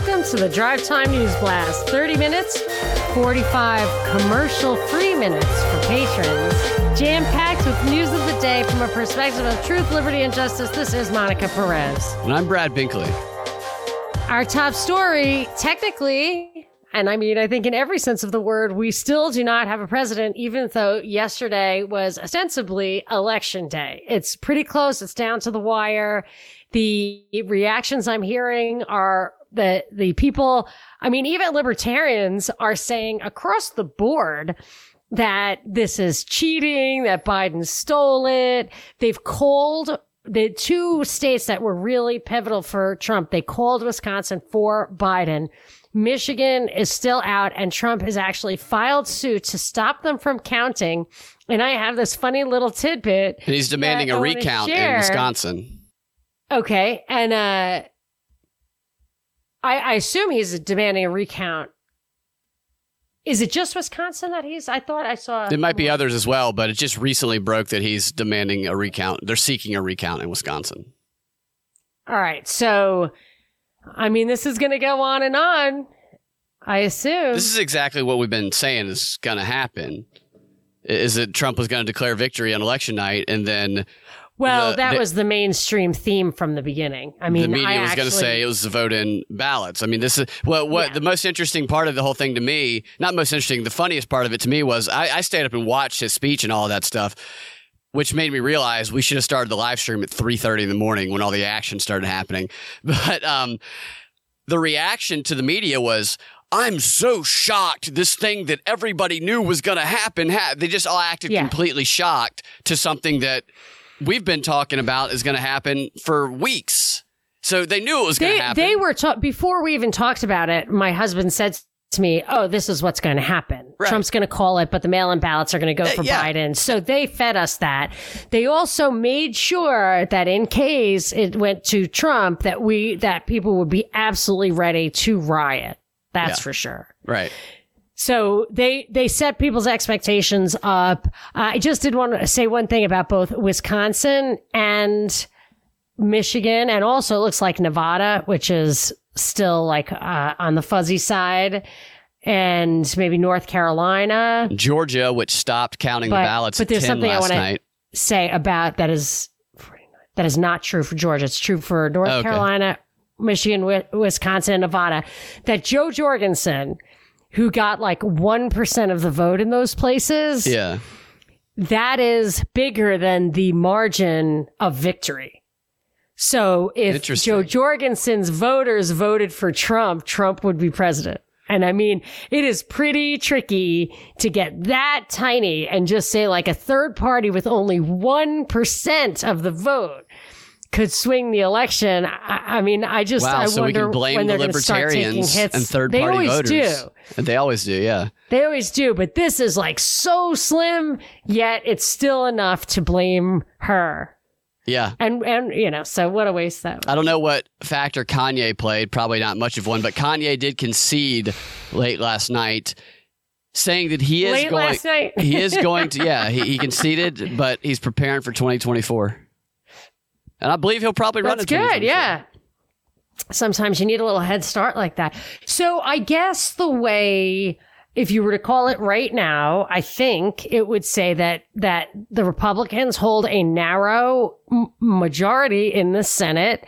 Welcome to the Drive Time News Blast. 30 minutes, 45 commercial free minutes for patrons. Jam packed with news of the day from a perspective of truth, liberty, and justice. This is Monica Perez. And I'm Brad Binkley. Our top story, technically, and I mean, I think in every sense of the word, we still do not have a president, even though yesterday was ostensibly election day. It's pretty close. It's down to the wire. The reactions I'm hearing are that the people, I mean, even libertarians are saying across the board that this is cheating, that Biden stole it. They've called the two states that were really pivotal for Trump. They called Wisconsin for Biden. Michigan is still out and Trump has actually filed suit to stop them from counting. And I have this funny little tidbit. And he's demanding a recount in Wisconsin. Okay. And uh, I, I assume he's demanding a recount. Is it just Wisconsin that he's? I thought I saw. There might be others as well, but it just recently broke that he's demanding a recount. They're seeking a recount in Wisconsin. All right. So, I mean, this is going to go on and on. I assume. This is exactly what we've been saying is going to happen. Is that Trump was going to declare victory on election night and then well, the, that was the mainstream theme from the beginning. I mean, the media I was going to say it was the vote in ballots. I mean, this is well, what yeah. the most interesting part of the whole thing to me, not most interesting, the funniest part of it to me was I, I stayed up and watched his speech and all that stuff, which made me realize we should have started the live stream at three thirty in the morning when all the action started happening. But um, the reaction to the media was, I'm so shocked. This thing that everybody knew was going to happen, ha-. they just all acted yeah. completely shocked to something that we've been talking about is going to happen for weeks. So they knew it was going to happen. They were ta- before we even talked about it. My husband said to me, "Oh, this is what's going to happen. Right. Trump's going to call it, but the mail-in ballots are going to go uh, for yeah. Biden." So they fed us that. They also made sure that in case it went to Trump, that we that people would be absolutely ready to riot. That's yeah. for sure. Right. So they, they set people's expectations up. Uh, I just did want to say one thing about both Wisconsin and Michigan and also it looks like Nevada, which is still like, uh, on the fuzzy side and maybe North Carolina. Georgia, which stopped counting but, the ballots but there's something I want to say about that is, that is not true for Georgia. It's true for North okay. Carolina, Michigan, Wisconsin, and Nevada. That Jo Jorgensen, who got like 1% of the vote in those places. Yeah. That is bigger than the margin of victory. So if Jo Jorgensen's voters voted for Trump, Trump would be president. And I mean, it is pretty tricky to get that tiny and just say like a third party with only 1% of the vote could swing the election. I, I mean, I just wow, I so wonder we can blame when the they're libertarians hits. and third party they voters. Do. And they always do, yeah. They always do, but this is like so slim, yet it's still enough to blame her. Yeah. And and you know, so what a waste that was. I don't know what factor Kanye played, probably not much of one, but Kanye did concede late last night saying that he is late going he is going to yeah, he, he conceded, but he's preparing for 2024. And I believe he'll probably run That's good, yeah. Sometimes you need a little head start like that. So I guess the way if you were to call it right now, I think it would say that that the Republicans hold a narrow m- majority in the Senate.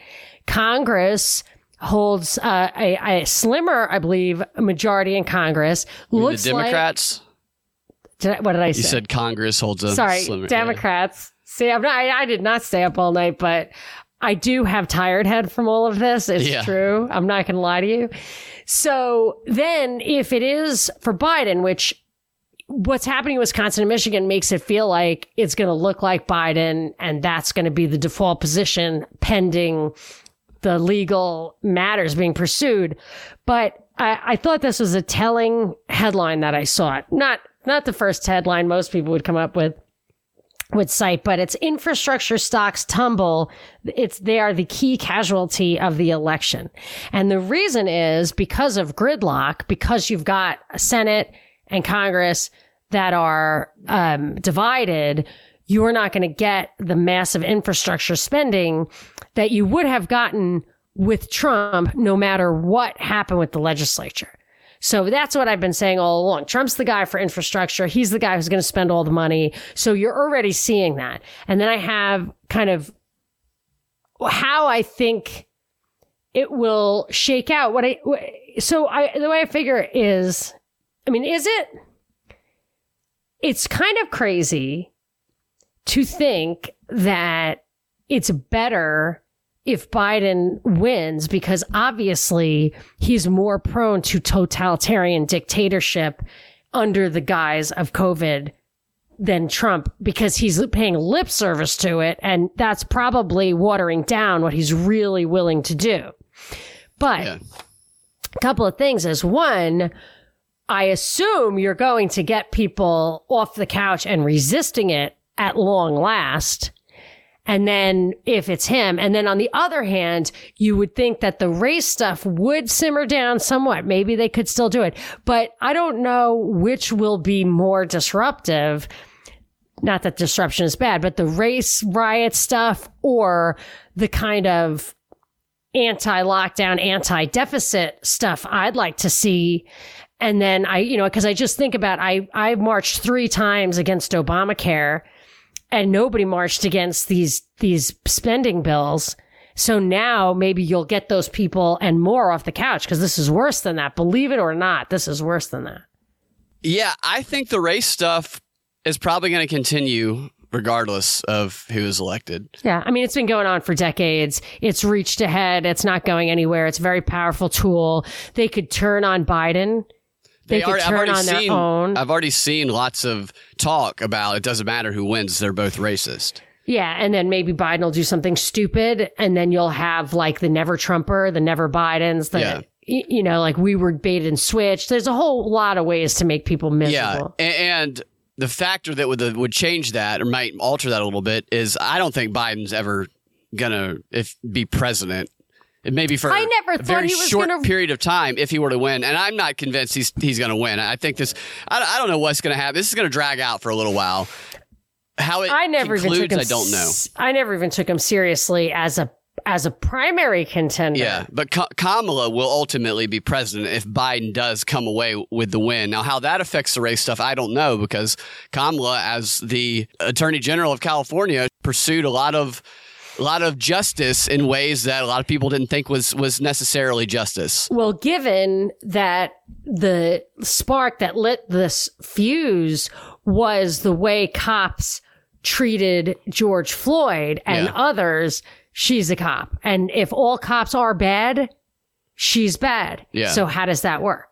Congress holds uh, a, a, slimmer, I believe, majority in Congress. Looks the Democrats. Like, did I, what did I say? You said Congress holds a sorry slimmer, Democrats. See, I'm not, I, I did not stay up all night, but I do have tired head from all of this. It's yeah. true. I'm not going to lie to you. So then if it is for Biden, which what's happening in Wisconsin and Michigan makes it feel like it's going to look like Biden and that's going to be the default position pending the legal matters being pursued. But I, I thought this was a telling headline that I saw. Not, not the first headline most people would come up with would cite, but it's infrastructure stocks tumble. It's, they are the key casualty of the election. And the reason is because of gridlock, because you've got a Senate and Congress that are, um, divided, you're not going to get the massive infrastructure spending that you would have gotten with Trump no matter what happened with the legislature. So that's what I've been saying all along. Trump's the guy for infrastructure. He's the guy who's going to spend all the money. So you're already seeing that. And then I have kind of how I think it will shake out. What I, so I, the way I figure is, I mean, is it, it's kind of crazy to think that it's better if Biden wins, because obviously he's more prone to totalitarian dictatorship under the guise of COVID than Trump because he's paying lip service to it. And that's probably watering down what he's really willing to do. But yeah. a couple of things is one, I assume you're going to get people off the couch and resisting it at long last and then if it's him, and then on the other hand, you would think that the race stuff would simmer down somewhat. Maybe they could still do it, but I don't know which will be more disruptive. Not that disruption is bad, but the race riot stuff or the kind of anti lockdown, anti deficit stuff I'd like to see. And then I, you know, cause I just think about, I, I marched three times against Obamacare and nobody marched against these these spending bills. So now maybe you'll get those people and more off the couch because this is worse than that. Believe it or not, this is worse than that. Yeah, I think the race stuff is probably going to continue regardless of who is elected. Yeah, I mean it's been going on for decades. It's reached ahead. It's not going anywhere. It's a very powerful tool. They could turn on Biden they, they could turn on seen, their own. I've already seen lots of talk about it doesn't matter who wins; they're both racist. Yeah, and then maybe Biden will do something stupid, and then you'll have like the never Trumper, the never Bidens, the yeah. you know, like we were baited and switched. There's a whole lot of ways to make people miserable. Yeah, and the factor that would would change that or might alter that a little bit is I don't think Biden's ever gonna if be president Maybe for I never a very short gonna... period of time if he were to win, and I'm not convinced he's he's going to win. I think this. I, I don't know what's going to happen. This is going to drag out for a little while. How it I never concludes, even took him, I don't know. I never even took him seriously as a as a primary contender. Yeah, but Ka- Kamala will ultimately be president if Biden does come away with the win. Now, how that affects the race stuff, I don't know because Kamala, as the Attorney General of California, pursued a lot of a lot of justice in ways that a lot of people didn't think was was necessarily justice. Well, given that the spark that lit this fuse was the way cops treated George Floyd and yeah. others, she's a cop. And if all cops are bad, she's bad. Yeah. So how does that work?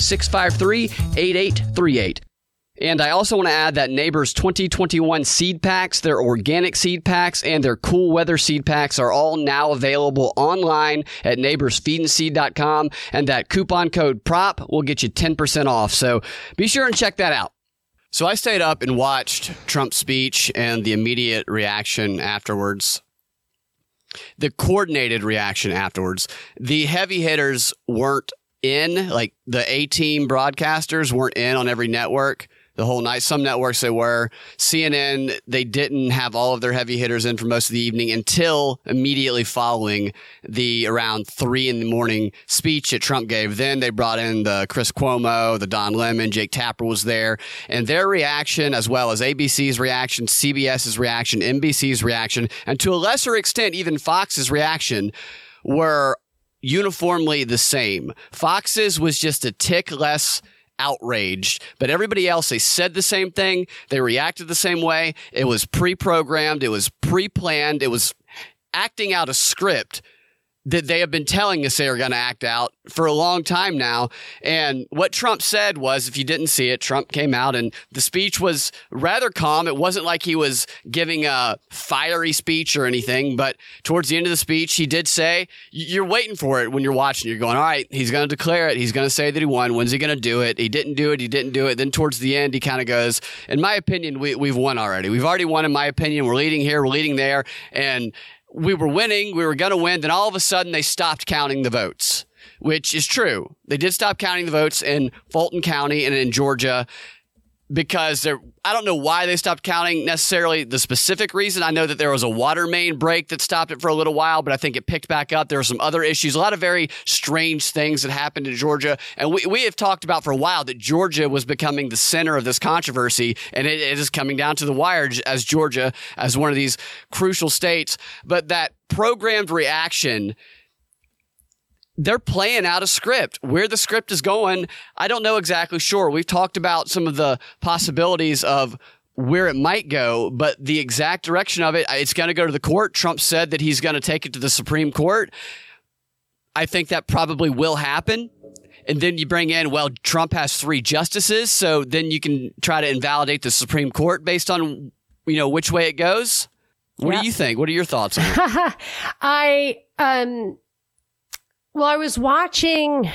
653 8838. And I also want to add that Neighbors 2021 seed packs, their organic seed packs, and their cool weather seed packs are all now available online at neighborsfeedandseed.com. And that coupon code PROP will get you 10% off. So be sure and check that out. So I stayed up and watched Trump's speech and the immediate reaction afterwards. The coordinated reaction afterwards. The heavy hitters weren't in, like the A team broadcasters weren't in on every network the whole night. Some networks they were. CNN, they didn't have all of their heavy hitters in for most of the evening until immediately following the around three in the morning speech that Trump gave. Then they brought in the Chris Cuomo, the Don Lemon, Jake Tapper was there, and their reaction, as well as ABC's reaction, CBS's reaction, NBC's reaction, and to a lesser extent, even Fox's reaction were uniformly the same. Fox's was just a tick less outraged, but everybody else, they said the same thing. They reacted the same way. It was pre programmed, it was pre planned, it was acting out a script that they have been telling us they are going to act out for a long time now. And what Trump said was, if you didn't see it, Trump came out and the speech was rather calm. It wasn't like he was giving a fiery speech or anything, but towards the end of the speech, he did say, you're waiting for it when you're watching. You're going, all right, he's going to declare it. He's going to say that he won. When's he going to do it? He didn't do it. He didn't do it. Then towards the end, he kind of goes, in my opinion, we, we've won already. We've already won, in my opinion. We're leading here. We're leading there. And we were winning, we were going to win. Then all of a sudden they stopped counting the votes, which is true. They did stop counting the votes in Fulton County and in Georgia because they're, I don't know why they stopped counting necessarily the specific reason. I know that there was a water main break that stopped it for a little while, but I think it picked back up. There were some other issues, a lot of very strange things that happened in Georgia. And we, we have talked about for a while that Georgia was becoming the center of this controversy, and it, it is coming down to the wire as Georgia, as one of these crucial states. But that programmed reaction they're playing out a script. Where the script is going, I don't know exactly sure. We've talked about some of the possibilities of where it might go, but the exact direction of it, it's going to go to the court. Trump said that he's going to take it to the Supreme Court. I think that probably will happen. And then you bring in, well, Trump has three justices, so then you can try to invalidate the Supreme Court based on, you know, which way it goes. What do you think? What are your thoughts on it? I um well, I was watching.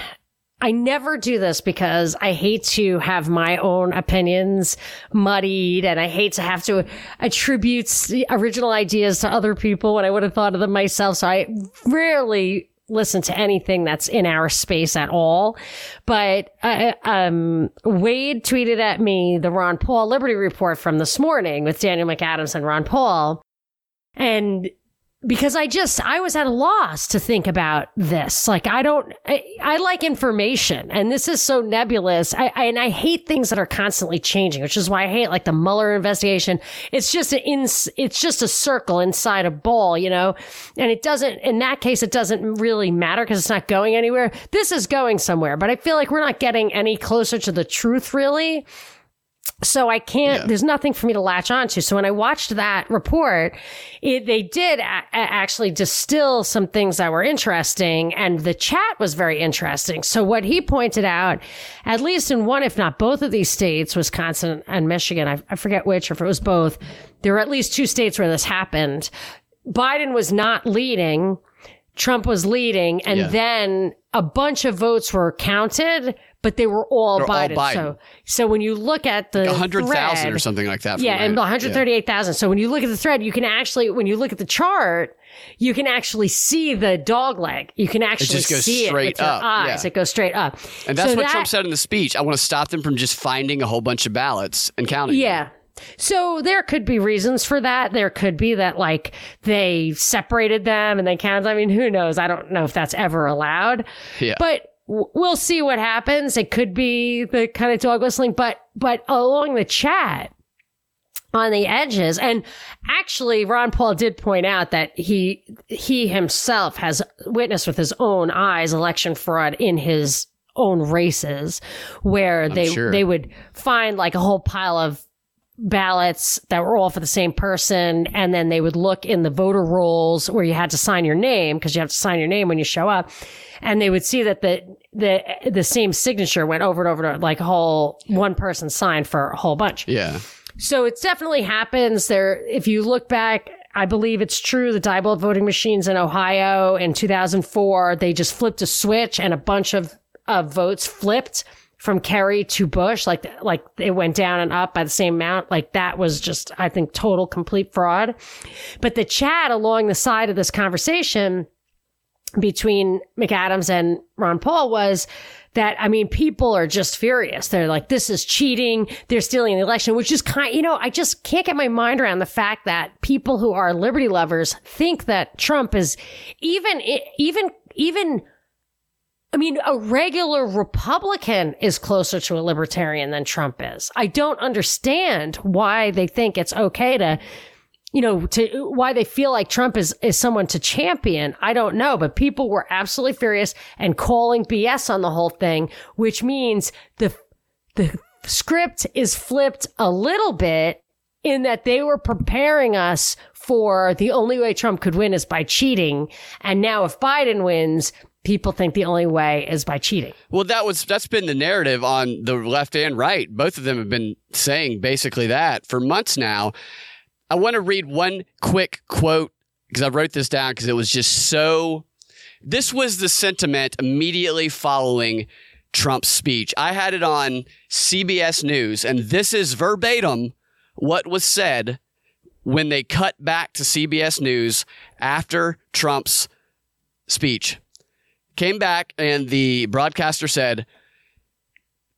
I never do this because I hate to have my own opinions muddied and I hate to have to attribute original ideas to other people when I would have thought of them myself. So I rarely listen to anything that's in our space at all. But uh, um, Wade tweeted at me the Ron Paul Liberty Report from this morning with Daniel McAdams and Ron Paul. And because I just I was at a loss to think about this. Like I don't I, I like information and this is so nebulous. I, I, and I hate things that are constantly changing, which is why I hate like the Mueller investigation. It's just an in, it's just a circle inside a ball, you know. And it doesn't in that case it doesn't really matter because it's not going anywhere. This is going somewhere, but I feel like we're not getting any closer to the truth really. So I can't, yeah. there's nothing for me to latch onto. So when I watched that report, it, they did a- actually distill some things that were interesting and the chat was very interesting. So what he pointed out, at least in one, if not both of these states, Wisconsin and Michigan, I, I forget which, or if it was both, there were at least two states where this happened. Biden was not leading. Trump was leading and yeah. then a bunch of votes were counted, but they were all, Biden. all Biden. So, so when you look at the like 100,000 or something like that. Yeah, and 138,000. Yeah. So when you look at the thread, you can actually, when you look at the chart, you can actually see the dog leg. You can actually it see it with your up. eyes. Yeah. It goes straight up. And that's so what that, Trump said in the speech. I want to stop them from just finding a whole bunch of ballots and counting. Yeah. Them. So there could be reasons for that. There could be that like they separated them and they counted. I mean, who knows? I don't know if that's ever allowed. Yeah. But we'll see what happens. It could be the kind of dog whistling, but but along the chat on the edges, and actually, Ron Paul did point out that he he himself has witnessed with his own eyes election fraud in his own races, where I'm they sure. they would find like a whole pile of ballots that were all for the same person. And then they would look in the voter rolls where you had to sign your name because you have to sign your name when you show up. And they would see that the, the, the same signature went over and over to like a whole one person signed for a whole bunch. Yeah. So it definitely happens there. If you look back, I believe it's true. The Diebold voting machines in Ohio in 2004, they just flipped a switch and a bunch of, of votes flipped from Kerry to Bush, like like it went down and up by the same amount. Like that was just, I think, total complete fraud. But the chat along the side of this conversation between McAdams and Ron Paul was that I mean, people are just furious. They're like, "This is cheating. They're stealing the election," which is kind. You know, I just can't get my mind around the fact that people who are liberty lovers think that Trump is even even even I mean, a regular Republican is closer to a libertarian than Trump is. I don't understand why they think it's okay to, you know, to why they feel like Trump is, is someone to champion. I don't know, but people were absolutely furious and calling BS on the whole thing, which means the, the script is flipped a little bit in that they were preparing us for the only way Trump could win is by cheating. And now if Biden wins, people think the only way is by cheating. Well, that was that's been the narrative on the left and right. Both of them have been saying basically that for months now. I want to read one quick quote because I wrote this down because it was just so. This was the sentiment immediately following Trump's speech. I had it on CBS News, and this is verbatim what was said when they cut back to CBS News after Trump's speech. Came back, and the broadcaster said,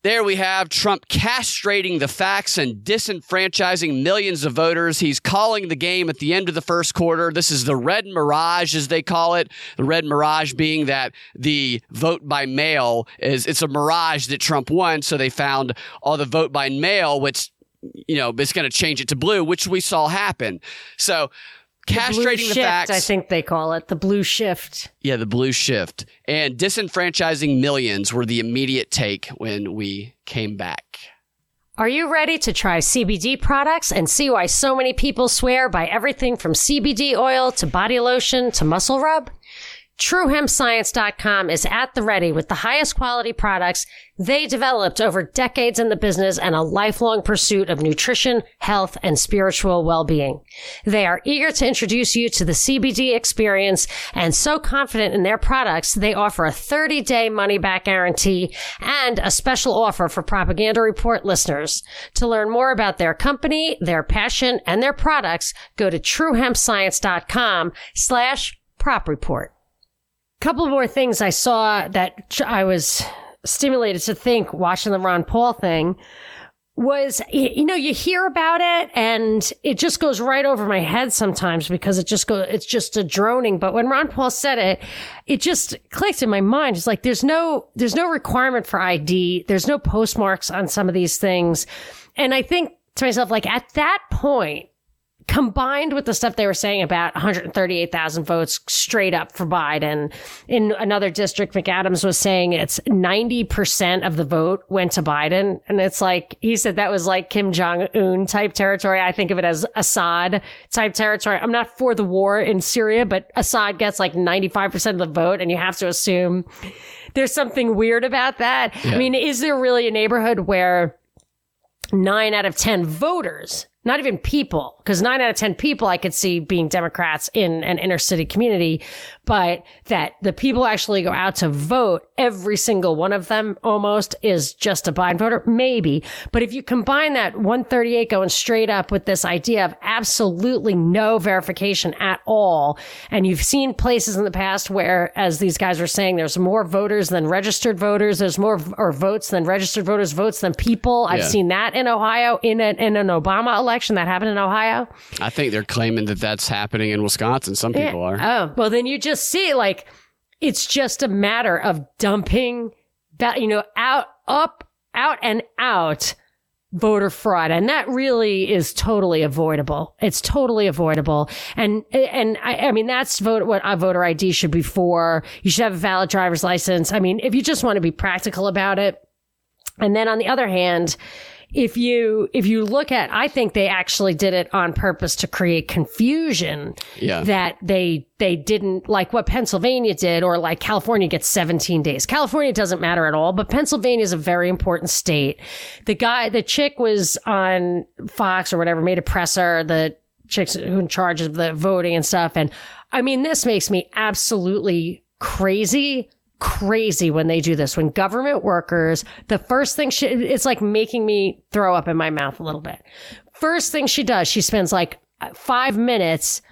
there we have Trump castrating the facts and disenfranchising millions of voters. He's calling the game at the end of the first quarter. This is the red mirage, as they call it. The red mirage being that the vote by mail is, it's a mirage that Trump won. So they found all the vote by mail, which, you know, is going to change it to blue, which we saw happen. So castrating the, the facts. I think they call it the blue shift. Yeah, the blue shift. And disenfranchising millions were the immediate take when we came back. Are you ready to try CBD products and see why so many people swear by everything from CBD oil to body lotion to muscle rub? TrueHempScience.com is at the ready with the highest quality products they developed over decades in the business and a lifelong pursuit of nutrition, health, and spiritual well-being. They are eager to introduce you to the CBD experience and so confident in their products, they offer a 30-day money-back guarantee and a special offer for Propaganda Report listeners. To learn more about their company, their passion, and their products, go to TrueHempScience.com slash prop report couple more things I saw that I was stimulated to think watching the Ron Paul thing was you know you hear about it and it just goes right over my head sometimes because it just go it's just a droning. But when Ron Paul said it it just clicked in my mind. It's like there's no there's no requirement for ID there's no postmarks on some of these things. And I think to myself like at that point combined with the stuff they were saying about 138,000 votes straight up for Biden. In another district, McAdams was saying it's 90% of the vote went to Biden. And it's like, he said that was like Kim Jong Un type territory. I think of it as Assad type territory. I'm not for the war in Syria, but Assad gets like 95% of the vote. And you have to assume there's something weird about that. Yeah. I mean, is there really a neighborhood where nine out of 10 voters not even people, because nine out of 10 people I could see being Democrats in an inner city community, but that the people actually go out to vote, every single one of them almost is just a Biden voter, maybe. But if you combine that 138 going straight up with this idea of absolutely no verification at all, and you've seen places in the past where, as these guys were saying, there's more voters than registered voters, there's more or votes than registered voters, votes than people. I've yeah. seen that in Ohio in, a, in an Obama election election that happened in Ohio? I think they're claiming that that's happening in Wisconsin. Some people are. Oh, well, then you just see like it's just a matter of dumping that, you know, out, up, out and out voter fraud. And that really is totally avoidable. It's totally avoidable. And, and I, I mean, that's vote, what a voter ID should be for. You should have a valid driver's license. I mean, if you just want to be practical about it. And then on the other hand, if you if you look at I think they actually did it on purpose to create confusion yeah. that they they didn't like what Pennsylvania did or like California gets 17 days. California doesn't matter at all, but Pennsylvania is a very important state. The guy the chick was on Fox or whatever made a presser the chicks who in charge of the voting and stuff and I mean this makes me absolutely crazy crazy when they do this. When government workers, the first thing she, it's like making me throw up in my mouth a little bit. First thing she does, she spends like five minutes.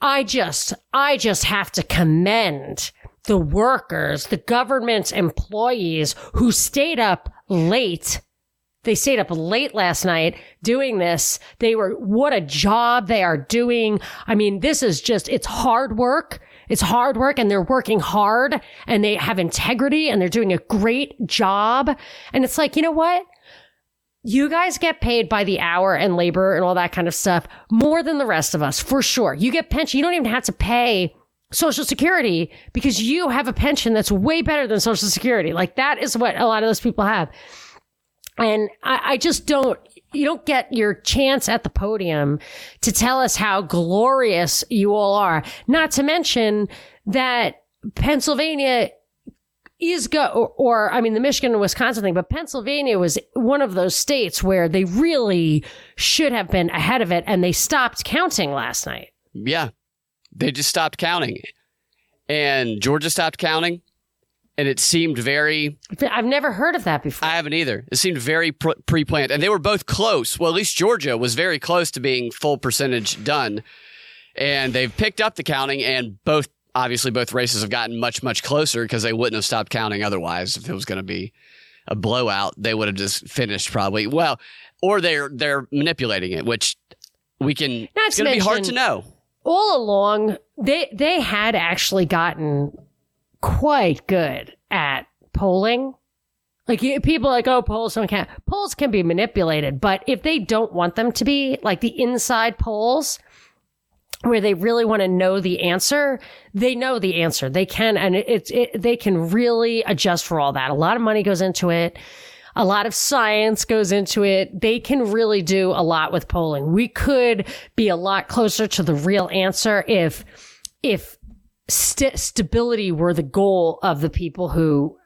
I just, I just have to commend the workers, the government employees who stayed up late they stayed up late last night doing this. They were, what a job they are doing. I mean, this is just, it's hard work. It's hard work and they're working hard and they have integrity and they're doing a great job. And it's like, you know what? You guys get paid by the hour and labor and all that kind of stuff more than the rest of us, for sure. You get pension. You don't even have to pay Social Security because you have a pension that's way better than Social Security. Like that is what a lot of those people have. And I, I just don't, you don't get your chance at the podium to tell us how glorious you all are. Not to mention that Pennsylvania is go or, or, I mean the Michigan and Wisconsin thing, but Pennsylvania was one of those states where they really should have been ahead of it and they stopped counting last night. Yeah. They just stopped counting. And Georgia stopped counting and it seemed very I've never heard of that before. I haven't either. It seemed very pre-planned and they were both close. Well, at least Georgia was very close to being full percentage done. And they've picked up the counting and both obviously both races have gotten much much closer because they wouldn't have stopped counting otherwise if it was going to be a blowout they would have just finished probably well or they're they're manipulating it which we can Not it's going to be hard to know all along they they had actually gotten quite good at polling like people like oh polls don't count polls can be manipulated but if they don't want them to be like the inside polls where they really want to know the answer, they know the answer. They can, and it's, it, they can really adjust for all that. A lot of money goes into it. A lot of science goes into it. They can really do a lot with polling. We could be a lot closer to the real answer if, if st- stability were the goal of the people who,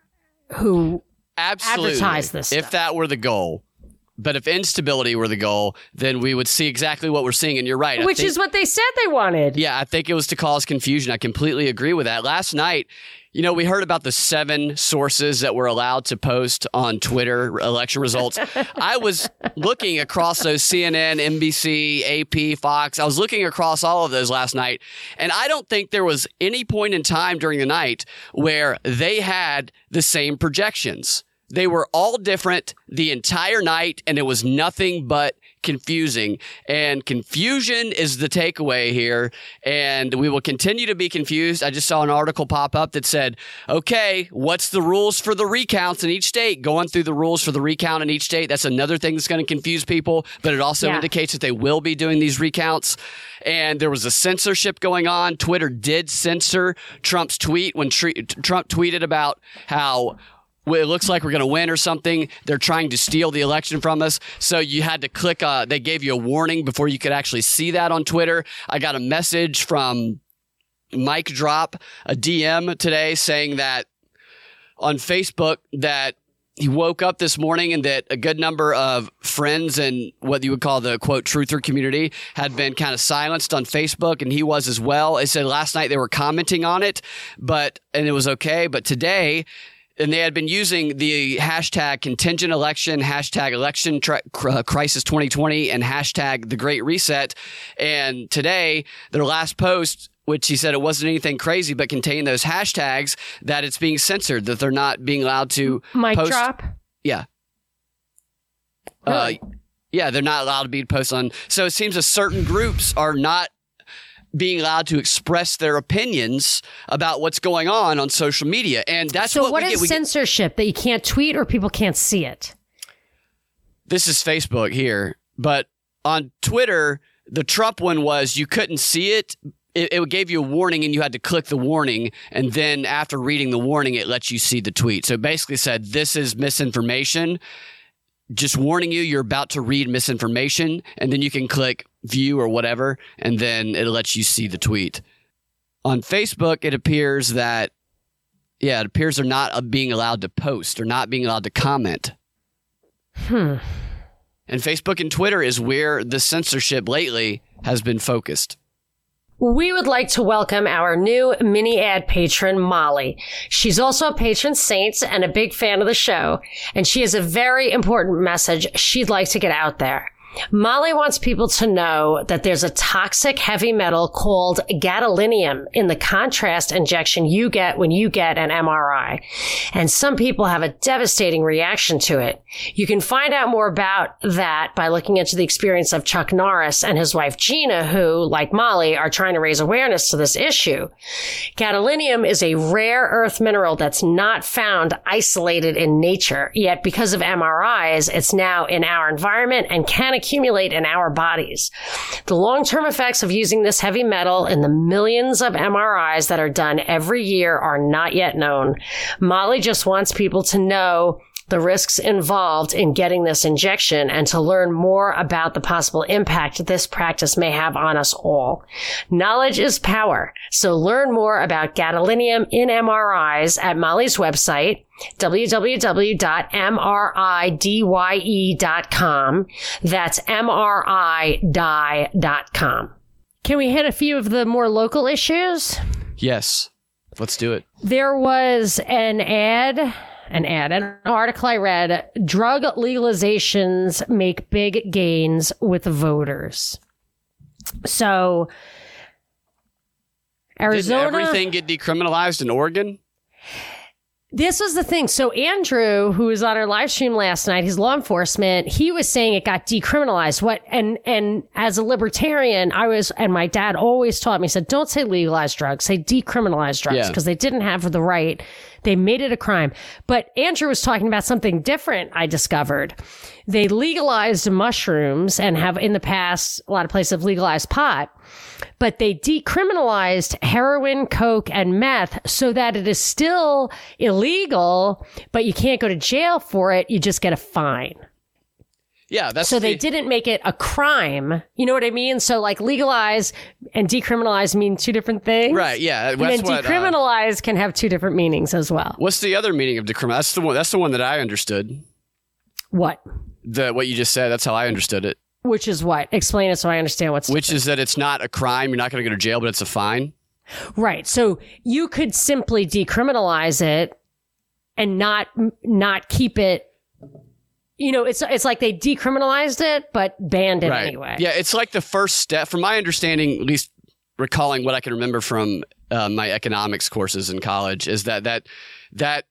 who Absolutely. advertise this. If that were the goal, but if instability were the goal, then we would see exactly what we're seeing. And you're right. Which think, is what they said they wanted. Yeah, I think it was to cause confusion. I completely agree with that. Last night, you know, we heard about the seven sources that were allowed to post on Twitter election results. I was looking across those CNN, NBC, AP, Fox. I was looking across all of those last night, and I don't think there was any point in time during the night where they had the same projections. They were all different the entire night, and it was nothing but confusing. And confusion is the takeaway here. And we will continue to be confused. I just saw an article pop up that said, okay, what's the rules for the recounts in each state? Going through the rules for the recount in each state. That's another thing that's going to confuse people, but it also yeah. indicates that they will be doing these recounts. And there was a censorship going on. Twitter did censor Trump's tweet when Trump tweeted about how it looks like we're going to win or something. They're trying to steal the election from us. So you had to click, uh, they gave you a warning before you could actually see that on Twitter. I got a message from Mike Drop, a DM today saying that on Facebook that he woke up this morning and that a good number of friends and what you would call the quote truther community had been kind of silenced on Facebook and he was as well. He said last night they were commenting on it, but, and it was okay. But today and they had been using the hashtag contingent election, hashtag election tri- uh, crisis 2020, and hashtag the great reset. And today, their last post, which he said it wasn't anything crazy, but contained those hashtags, that it's being censored, that they're not being allowed to Mic post. drop? Yeah. Really? Uh, yeah, they're not allowed to be posted on. So it seems that certain groups are not being allowed to express their opinions about what's going on on social media. And that's so what, what we is get. censorship that you can't tweet or people can't see it? This is Facebook here, but on Twitter, the Trump one was you couldn't see it. It, it gave you a warning and you had to click the warning. And then after reading the warning, it lets you see the tweet. So it basically said, this is misinformation just warning you you're about to read misinformation and then you can click view or whatever and then it lets you see the tweet. On facebook it appears that yeah it appears they're not uh, being allowed to post. Or not being allowed to comment. Hmm. And facebook and twitter is where the censorship lately has been focused. We would like to welcome our new mini ad patron, Molly. She's also a patron saint and a big fan of the show, and she has a very important message she'd like to get out there. Molly wants people to know that there's a toxic heavy metal called gadolinium in the contrast injection you get when you get an MRI. And some people have a devastating reaction to it. You can find out more about that by looking into the experience of Chuck Norris and his wife Gina, who, like Molly, are trying to raise awareness to this issue. Gadolinium is a rare earth mineral that's not found isolated in nature, yet because of MRIs, it's now in our environment and can accumulate in our bodies. The long term effects of using this heavy metal in the millions of MRIs that are done every year are not yet known. Molly just wants people to know the risks involved in getting this injection and to learn more about the possible impact this practice may have on us all. Knowledge is power. So learn more about gadolinium in MRIs at Molly's website, www.mridye.com. That's mridye.com. Can we hit a few of the more local issues? Yes. Let's do it. There was an ad, an ad, an article I read drug legalizations make big gains with voters. So, Arizona. Did everything get decriminalized in Oregon? This was the thing. So Andrew, who was on our live stream last night, his law enforcement, he was saying it got decriminalized. What and and as a libertarian, I was and my dad always taught me said, don't say legalized drugs, say decriminalized drugs because yeah. they didn't have the right. They made it a crime. But Andrew was talking about something different. I discovered they legalized mushrooms and have in the past a lot of places have legalized pot but they decriminalized heroin, coke, and meth so that it is still illegal, but you can't go to jail for it. You just get a fine. Yeah, that's so the, they didn't make it a crime. You know what I mean? So like legalize and decriminalize mean two different things, right? Yeah, and then what, decriminalize uh, can have two different meanings as well. What's the other meaning of decriminalize? That's the one. That's the one that I understood. What? The what you just said. That's how I understood it. Which is what? Explain it so I understand what's. Which different. is that it's not a crime. You're not going to go to jail, but it's a fine. Right. So you could simply decriminalize it and not not keep it. You know, it's it's like they decriminalized it but banned it right. anyway. Yeah, it's like the first step. From my understanding, at least recalling what I can remember from uh, my economics courses in college, is that that that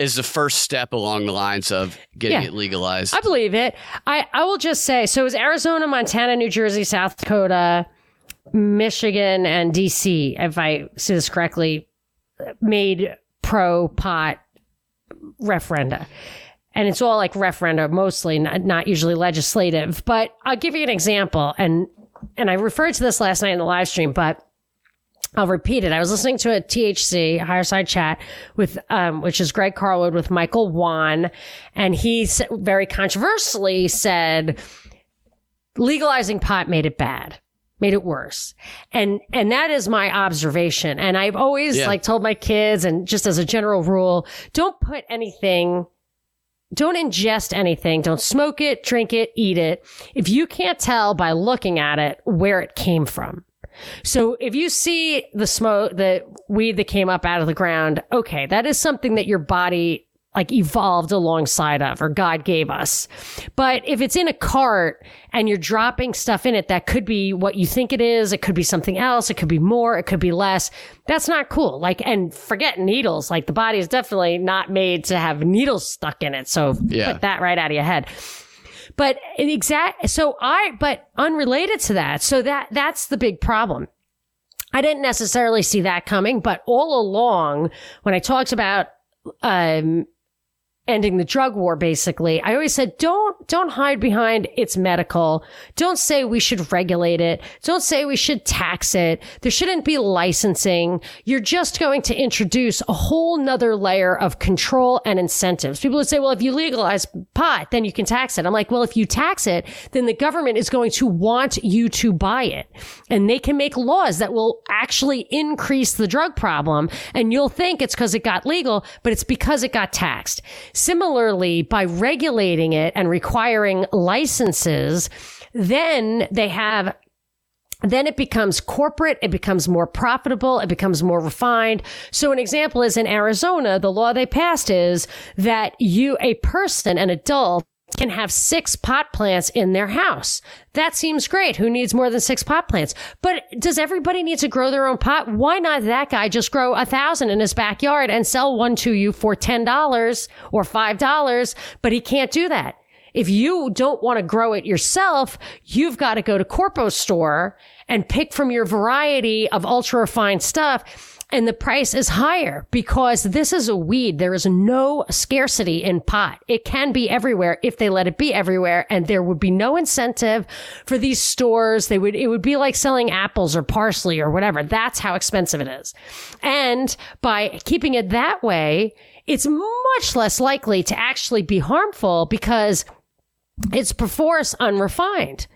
is the first step along the lines of getting yeah, it legalized. I believe it. I, I will just say so is Arizona, Montana, New Jersey, South Dakota, Michigan, and DC, if I see this correctly, made pro pot referenda. And it's all like referenda, mostly, not, not usually legislative. But I'll give you an example. And and I referred to this last night in the live stream, but I'll repeat it. I was listening to a THC higher side chat with, um, which is Greg Carlwood with Michael Wan. And he very controversially said legalizing pot made it bad, made it worse. And, and that is my observation. And I've always yeah. like told my kids and just as a general rule, don't put anything don't ingest anything. Don't smoke it, drink it, eat it. If you can't tell by looking at it where it came from. So if you see the smoke, the weed that came up out of the ground, okay, that is something that your body like evolved alongside of or God gave us. But if it's in a cart and you're dropping stuff in it that could be what you think it is, it could be something else, it could be more, it could be less. That's not cool. Like, and forget needles. Like the body is definitely not made to have needles stuck in it. So yeah. put that right out of your head. But exact, so I, but unrelated to that. So that, that's the big problem. I didn't necessarily see that coming, but all along when I talked about, um, ending the drug war basically. I always said don't don't hide behind it's medical. Don't say we should regulate it. Don't say we should tax it. There shouldn't be licensing. You're just going to introduce a whole nother layer of control and incentives. People would say well if you legalize pot then you can tax it. I'm like well if you tax it then the government is going to want you to buy it. And they can make laws that will actually increase the drug problem. And you'll think it's because it got legal but it's because it got taxed Similarly, by regulating it and requiring licenses, then they have then it becomes corporate, it becomes more profitable, it becomes more refined. So an example is in Arizona, the law they passed is that you, a person, an adult, can have six pot plants in their house. That seems great. Who needs more than six pot plants? But does everybody need to grow their own pot? Why not that guy just grow a thousand in his backyard and sell one to you for $10 or $5? But he can't do that. If you don't want to grow it yourself, you've got to go to Corpo store and pick from your variety of ultra refined stuff and the price is higher because this is a weed. There is no scarcity in pot. It can be everywhere if they let it be everywhere. And there would be no incentive for these stores. They would, it would be like selling apples or parsley or whatever. That's how expensive it is. And by keeping it that way, it's much less likely to actually be harmful because it's perforce unrefined.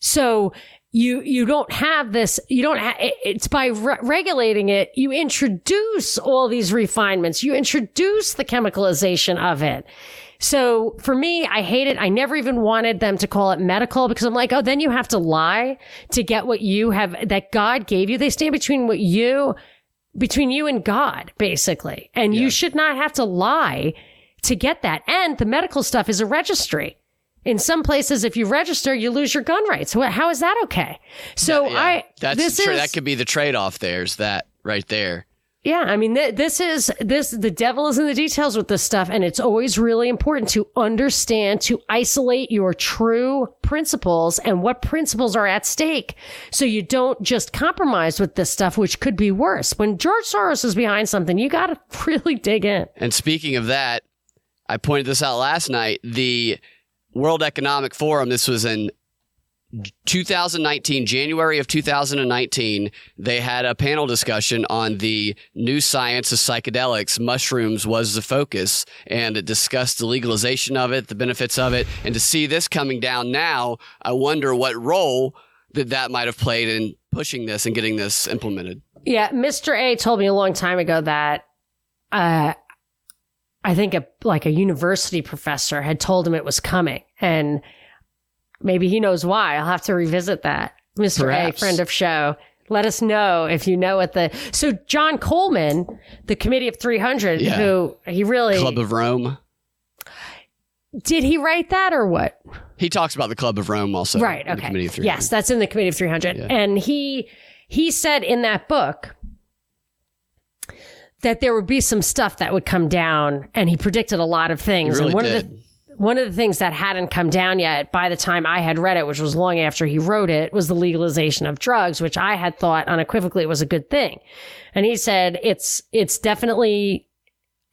So you you don't have this you don't ha- it's by re- regulating it you introduce all these refinements. You introduce the chemicalization of it. So for me i hate it. I never even wanted them to call it medical because i'm like oh then you have to lie to get what you have that god gave you. They stand between what you between you and god basically. And yeah. you should not have to lie to get that. And the medical stuff is a registry in some places, if you register, you lose your gun rights. How is that okay? So yeah, I that's this is, that could be the trade off. There's that right there. Yeah, I mean, th- this is this the devil is in the details with this stuff, and it's always really important to understand to isolate your true principles and what principles are at stake, so you don't just compromise with this stuff, which could be worse. When George Soros is behind something, you got to really dig in. And speaking of that, I pointed this out last night. The World Economic Forum. This was in 2019, January of 2019, they had a panel discussion on the new science of psychedelics. Mushrooms was the focus, and it discussed the legalization of it, the benefits of it. And to see this coming down now, I wonder what role that that might have played in pushing this and getting this implemented. Yeah, Mr. A told me a long time ago that uh, I think a like a university professor had told him it was coming, and maybe he knows why. I'll have to revisit that. Mr. A, friend of show, let us know if you know what the so John Coleman, the Committee of 300, yeah. who he really Club of Rome. Did he write that or what? He talks about the Club of Rome also. Right. Okay. Yes, that's in the Committee of 300, yeah. and he he said in that book that there would be some stuff that would come down, and he predicted a lot of things. Really and one did. of the one of the things that hadn't come down yet by the time I had read it, which was long after he wrote it, was the legalization of drugs, which I had thought unequivocally was a good thing. And he said it's it's definitely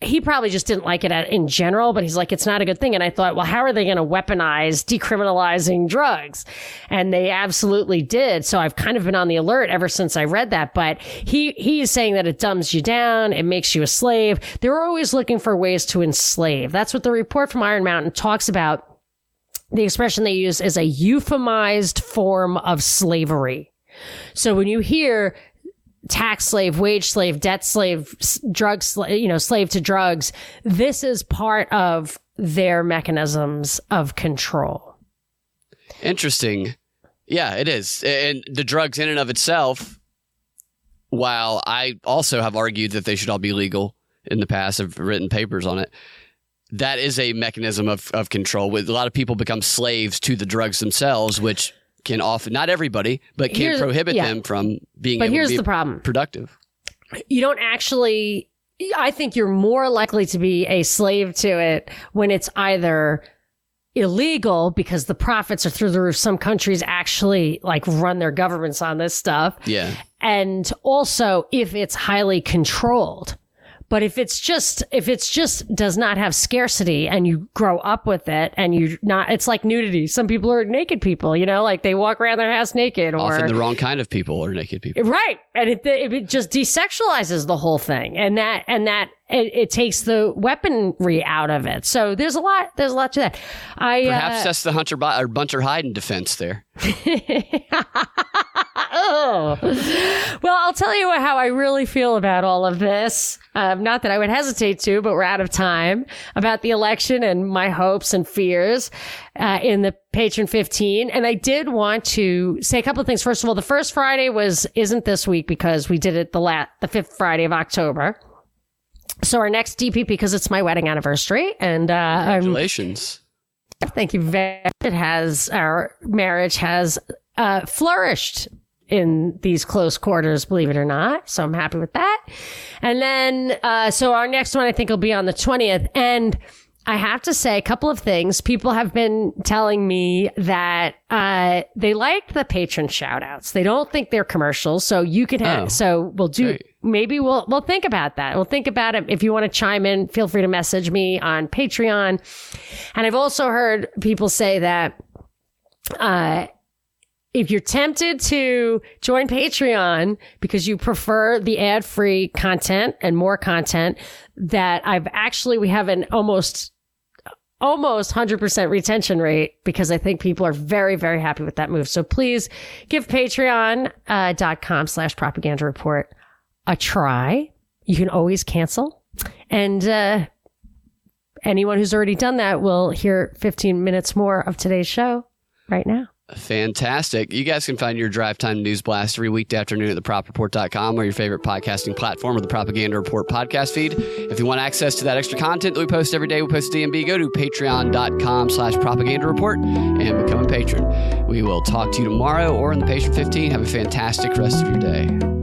he probably just didn't like it in general, but he's like, it's not a good thing. And I thought, well, how are they going to weaponize decriminalizing drugs? And they absolutely did. So I've kind of been on the alert ever since I read that. But he, he's saying that it dumbs you down. It makes you a slave. They're always looking for ways to enslave. That's what the report from Iron Mountain talks about. The expression they use is a euphemized form of slavery. So when you hear tax slave, wage slave, debt slave, drug slave, you know, slave to drugs. This is part of their mechanisms of control. Interesting. Yeah, it is. And the drugs in and of itself, while I also have argued that they should all be legal in the past, I've written papers on it. That is a mechanism of, of control. With a lot of people become slaves to the drugs themselves, which can often not everybody, but can here's, prohibit yeah. them from being but able here's to be the problem. productive. You don't actually I think you're more likely to be a slave to it when it's either illegal because the profits are through the roof. Some countries actually like run their governments on this stuff. Yeah. And also if it's highly controlled. But if it's just, if it's just does not have scarcity and you grow up with it and you not, it's like nudity. Some people are naked people, you know, like they walk around their house naked or. Often the wrong kind of people are naked people. Right. And it, it just desexualizes the whole thing. And that, and that, it, it, takes the weaponry out of it. So there's a lot. There's a lot to that. I perhaps uh, that's the Hunter or Bunter Hyden defense there. oh. Well, I'll tell you how I really feel about all of this. Um, not that I would hesitate to, but we're out of time about the election and my hopes and fears uh, in the patron 15. And I did want to say a couple of things. First of all, the first Friday was isn't this week because we did it the last the fifth Friday of October. So our next DPP because it's my wedding anniversary, and uh, congratulations. Thank you very much. It has our marriage has uh, flourished in these close quarters, believe it or not. So I'm happy with that. And then, uh, so our next one I think will be on the 20th. And I have to say a couple of things. People have been telling me that uh, they liked the patron shout outs. They don't think they're commercials. So you can have, oh, so we'll do, great. maybe we'll, we'll think about that. We'll think about it. If you want to chime in, feel free to message me on Patreon. And I've also heard people say that, uh, if you're tempted to join Patreon because you prefer the ad free content and more content that I've actually, we have an almost, almost 100% retention rate because I think people are very, very happy with that move. So please give patreon.com uh, slash propaganda report a try. You can always cancel. And, uh, anyone who's already done that will hear 15 minutes more of today's show right now. Fantastic. You guys can find your Drive Time News Blast every weekday afternoon at thepropreport.com or your favorite podcasting platform or the Propaganda Report podcast feed. If you want access to that extra content that we post every day, we post DNB, go to patreon.com slash propaganda report and become a patron. We will talk to you tomorrow or in the Patron 15. Have a fantastic rest of your day.